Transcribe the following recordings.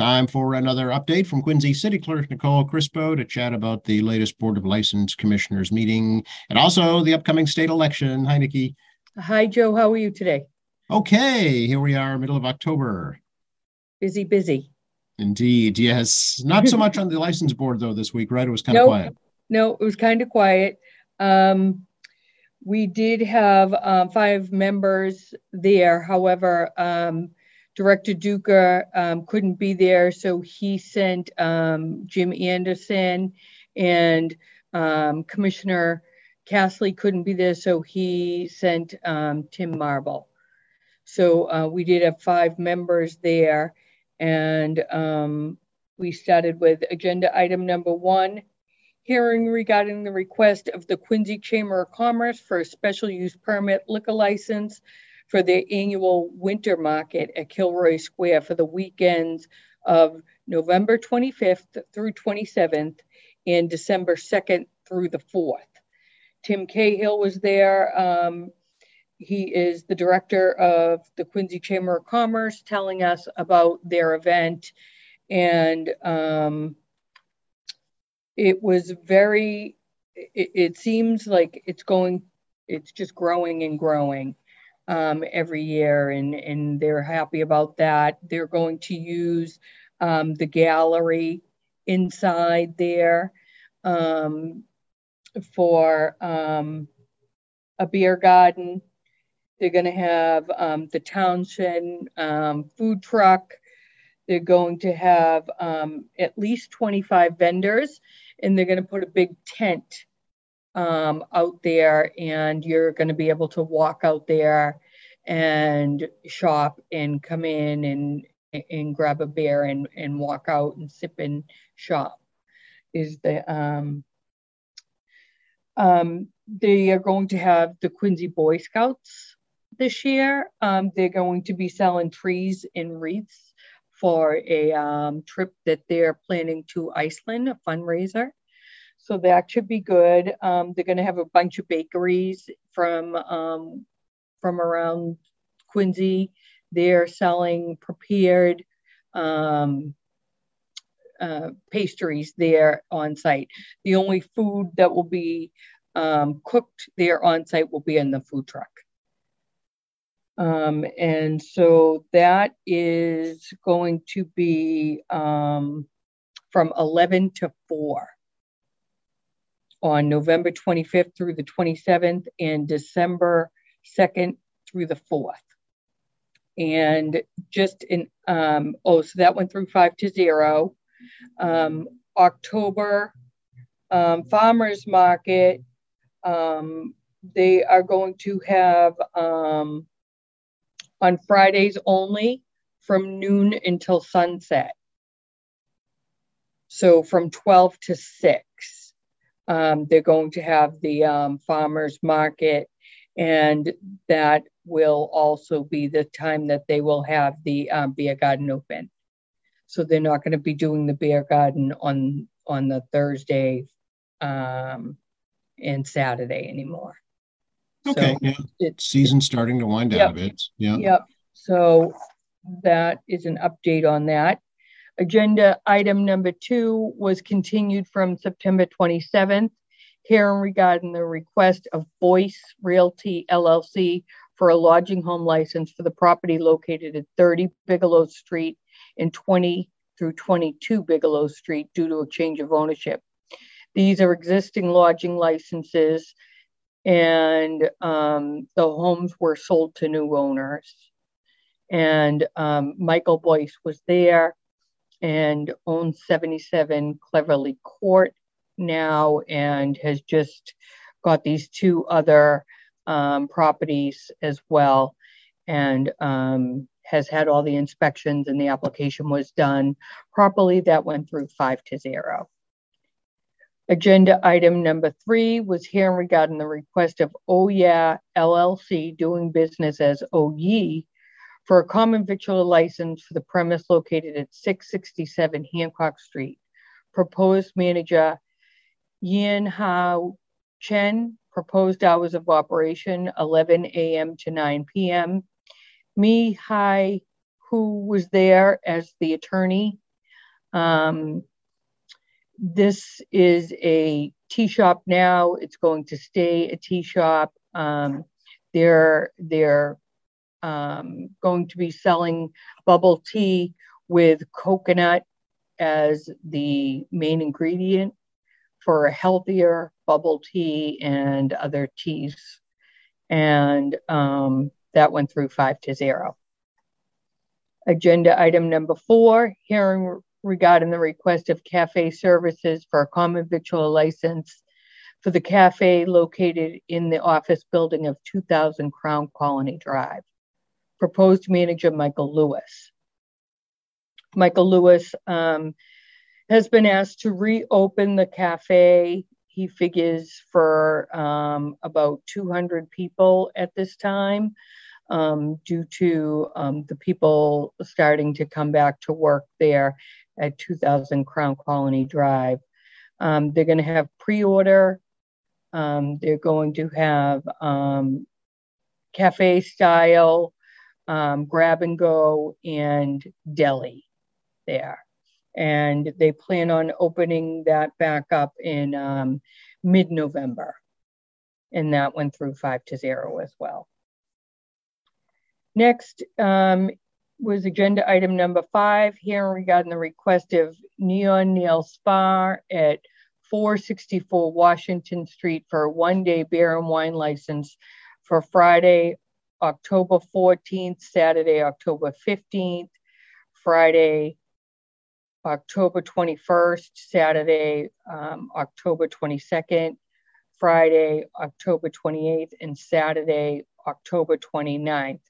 Time for another update from Quincy City Clerk Nicole Crispo to chat about the latest Board of License Commissioners meeting and also the upcoming state election. Hi, Nikki. Hi, Joe. How are you today? Okay, here we are, middle of October. Busy, busy. Indeed, yes. Not so much on the license board though this week, right? It was kind of quiet. No, it was kind of quiet. Um, we did have um, five members there. However, um, Director Duca um, couldn't be there, so he sent um, Jim Anderson and um, Commissioner Castley couldn't be there, so he sent um, Tim Marble. So uh, we did have five members there, and um, we started with agenda item number one, hearing regarding the request of the Quincy Chamber of Commerce for a special use permit liquor license for their annual winter market at Kilroy Square for the weekends of November 25th through 27th and December 2nd through the 4th. Tim Cahill was there. Um, he is the director of the Quincy Chamber of Commerce, telling us about their event. And um, it was very, it, it, seems like it's going, it's just growing and growing um, every year, and, and they're happy about that. They're going to use um, the gallery inside there um, for um, a beer garden. They're going to have um, the township um, food truck. They're going to have at least 25 vendors, and they're going to put a big tent um, out there and you're going to be able to walk out there and shop and come in and and grab a beer and and walk out and sip and shop is the um um they are going to have the Quincy Boy Scouts this year. Um, they're going to be selling trees and wreaths for a um, trip that they're planning to Iceland, a fundraiser. So that should be good. Um, they're going to have a bunch of bakeries from um, from around Quincy. They're selling prepared um, uh, pastries there on site. The only food that will be um, cooked there on site will be in the food truck. Um, and so that is going to be um, from 11 to 4 on November 25th through the 27th and December 2nd through the 4th. And just in, um, oh, so that went through five to zero. Um, October um, Farmers Market, um, they are going to have um, on Fridays only from noon until sunset. So from 12 to 6. Um, they're going to have the um, farmers market, and that will also be the time that they will have the um, beer garden open. So they're not going to be doing the beer garden on on the Thursday um, and Saturday anymore. Okay, so yeah. It's season starting to wind down yep, a bit. Yeah. Yep. So that is an update on that. Agenda item number two was continued from September 27th, hearing regarding the request of Boyce Realty LLC for a lodging home license for the property located at 30 Bigelow Street and 20 through 22 Bigelow Street due to a change of ownership. These are existing lodging licenses, and um, the homes were sold to new owners. And um, Michael Boyce was there and owns 77 Cleverly Court now and has just got these two other um, properties as well and um, has had all the inspections and the application was done properly. That went through five to zero. Agenda item number three was here regarding the request of Oh Yeah LLC doing business as Oh for a common victual license for the premise located at 667 Hancock Street. Proposed manager Yin Hao Chen, proposed hours of operation 11 a.m. to 9 p.m. Mi Hai, who was there as the attorney Um, this is a tea shop now. It's going to stay a tea shop. Um, they're um, going to be selling bubble tea with coconut as the main ingredient for a healthier bubble tea and other teas. And um, that went through five to zero. Agenda item number four, hearing regarding the request of cafe services for a common victual license for the cafe located in the office building of 2000 Crown Colony Drive. Proposed manager Michael Lewis. Michael Lewis um, has been asked to reopen the cafe. He figures for um, about 200 people at this time um, due to um, the people starting to come back to work there at 2000 Crown Colony Drive. Um, they're going to have pre order, um, they're going to have um, cafe style, um, grab and go, and deli there. And they plan on opening that back up in um, mid November. And that went through five to zero as well. Next um, was agenda item number five, hearing regarding the request of Neon Nail Spa at 464 Washington Street for a one-day beer and wine license for Friday, October 14th, Saturday, October 15th, Friday, October 21st, Saturday, um, October 22nd, Friday, October 28th, and Saturday, October 29th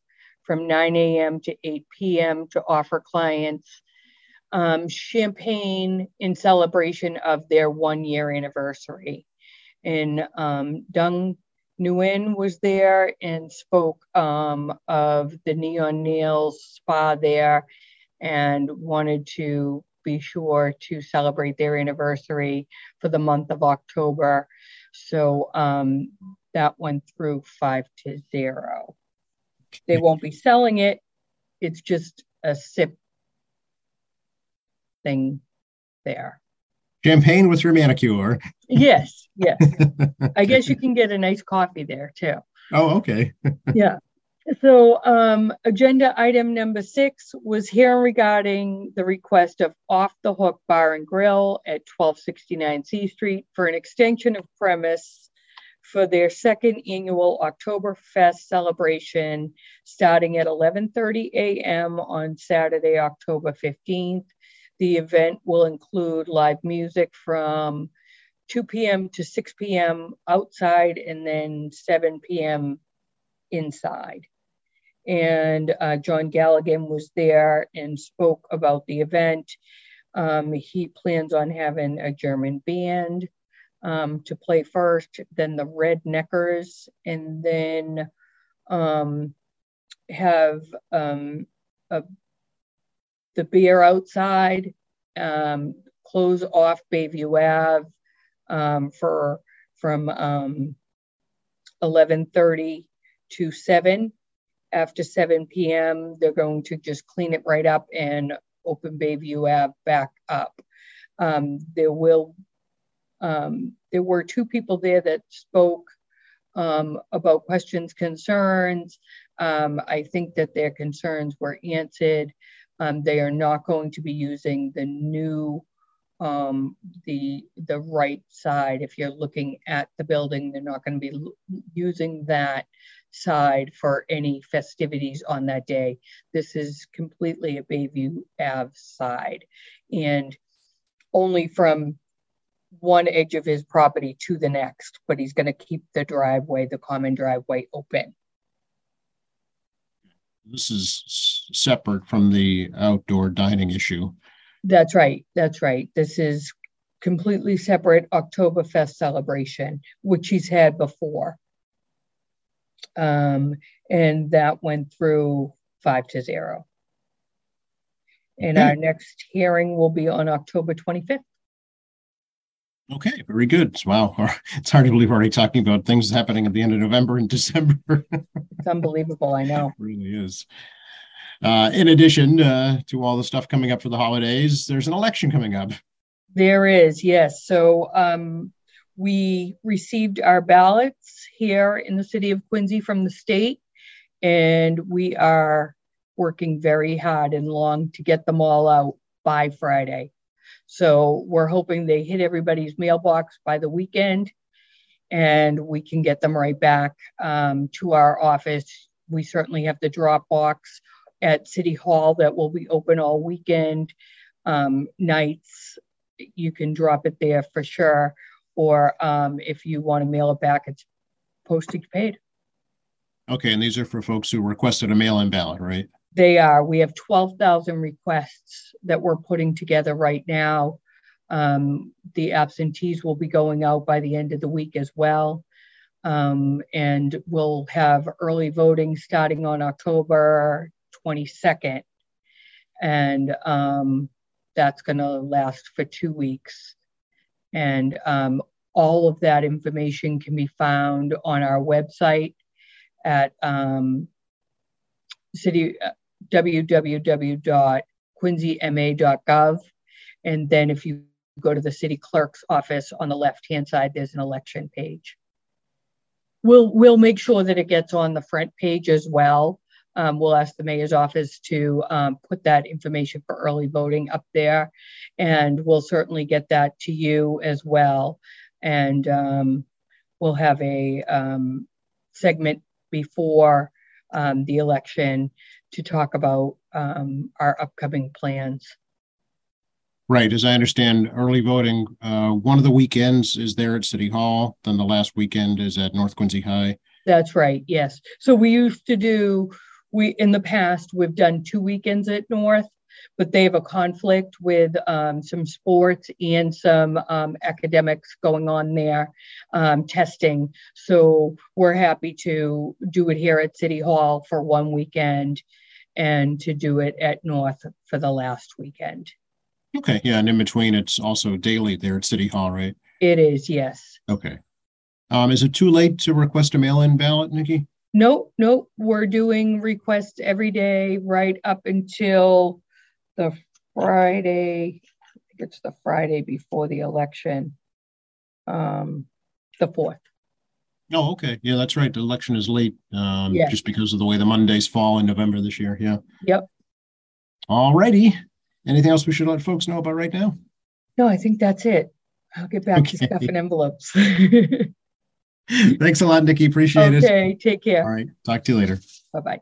from 9 a.m. to 8 p.m. to offer clients um, champagne in celebration of their one year anniversary. And um, Dung Nguyen was there and spoke um, of the Neon Nails spa there and wanted to be sure to celebrate their anniversary for the month of October. So um, that went through five to zero. They won't be selling it. It's just a sip thing there. Champagne with your manicure. Yes, yes. I guess you can get a nice coffee there too. Oh, okay. yeah. So, um, agenda item number six was here regarding the request of Off the Hook Bar and Grill at 1269 Sea Street for an extension of premise for their second annual Oktoberfest celebration starting at 11:30 a.m. on Saturday, October 15th. The event will include live music from 2 p.m. to 6 p.m. outside and then 7 p.m. inside. And uh, John Galligan was there and spoke about the event. Um, he plans on having a German band um, to play first, then the Redneckers, and then um, have um, a, the beer outside, um, close off Bayview Ave um, for from 11:30 um, to 7. After 7 p.m., they're going to just clean it right up and open Bayview Ave back up. Um, there will um, there were two people there that spoke um, about questions, concerns. Um, I think that their concerns were answered. Um, they are not going to be using the new, um, the the right side. If you're looking at the building, they're not going to be using that side for any festivities on that day. This is completely a Bayview Ave side, and only from one edge of his property to the next, but he's going to keep the driveway, the common driveway open. This is separate from the outdoor dining issue. That's right. That's right. This is completely separate Oktoberfest celebration, which he's had before. Um, and that went through five to zero. And okay. our next hearing will be on October 25th. Okay, very good. Wow, it's hard to believe we're already talking about things happening at the end of November and December. it's unbelievable, I know. It really is. Uh, in addition uh, to all the stuff coming up for the holidays, there's an election coming up. There is, yes. So um, we received our ballots here in the city of Quincy from the state, and we are working very hard and long to get them all out by Friday. So we're hoping they hit everybody's mailbox by the weekend and we can get them right back um, to our office. We certainly have the drop box at City Hall that will be open all weekend. Um, nights, you can drop it there for sure. Or um, if you want to mail it back, it's postage paid. Okay, and these are for folks who requested a mail-in ballot, right? They are. We have 12,000 requests that we're putting together right now. Um, the absentees will be going out by the end of the week as well. Um, and we'll have early voting starting on October 22nd. And um, that's going to last for two weeks. And um, all of that information can be found on our website at um, city www.quincyma.gov. And then if you go to the city clerk's office on the left-hand side, there's an election page. We'll, we'll make sure that it gets on the front page as well. Um, we'll ask the mayor's office to um, put that information for early voting up there, and we'll certainly get that to you as well. And um, we'll have a um, segment before um, the election to talk about um, our upcoming plans. Right. As I understand, early voting, uh, one of the weekends is there at City Hall, then the last weekend is at North Quincy High. That's right. Yes. So we used to do, we in the past, we've done two weekends at North, but they have a conflict with um, some sports and some um, academics going on there, um, testing. So we're happy to do it here at City Hall for one weekend and to do it at North for the last weekend. Okay, yeah, and in between, it's also daily there at City Hall, right? It is, yes. Okay. Um, is it too late to request a mail-in ballot, Nikki? No, no, we're doing requests every day right up until the Friday. I think it's the Friday before the election, um, the fourth. Oh, okay. Yeah, that's right. The election is late, um, Yeah. just because of the way the Mondays fall in November this year. Yeah. Yep. All righty. Anything else we should let folks know about right now? No, I think that's it. I'll get back to Okay. stuffing envelopes. Thanks a lot, Nikki. Appreciate it. okay, take care. All right. Talk to you later. Bye bye.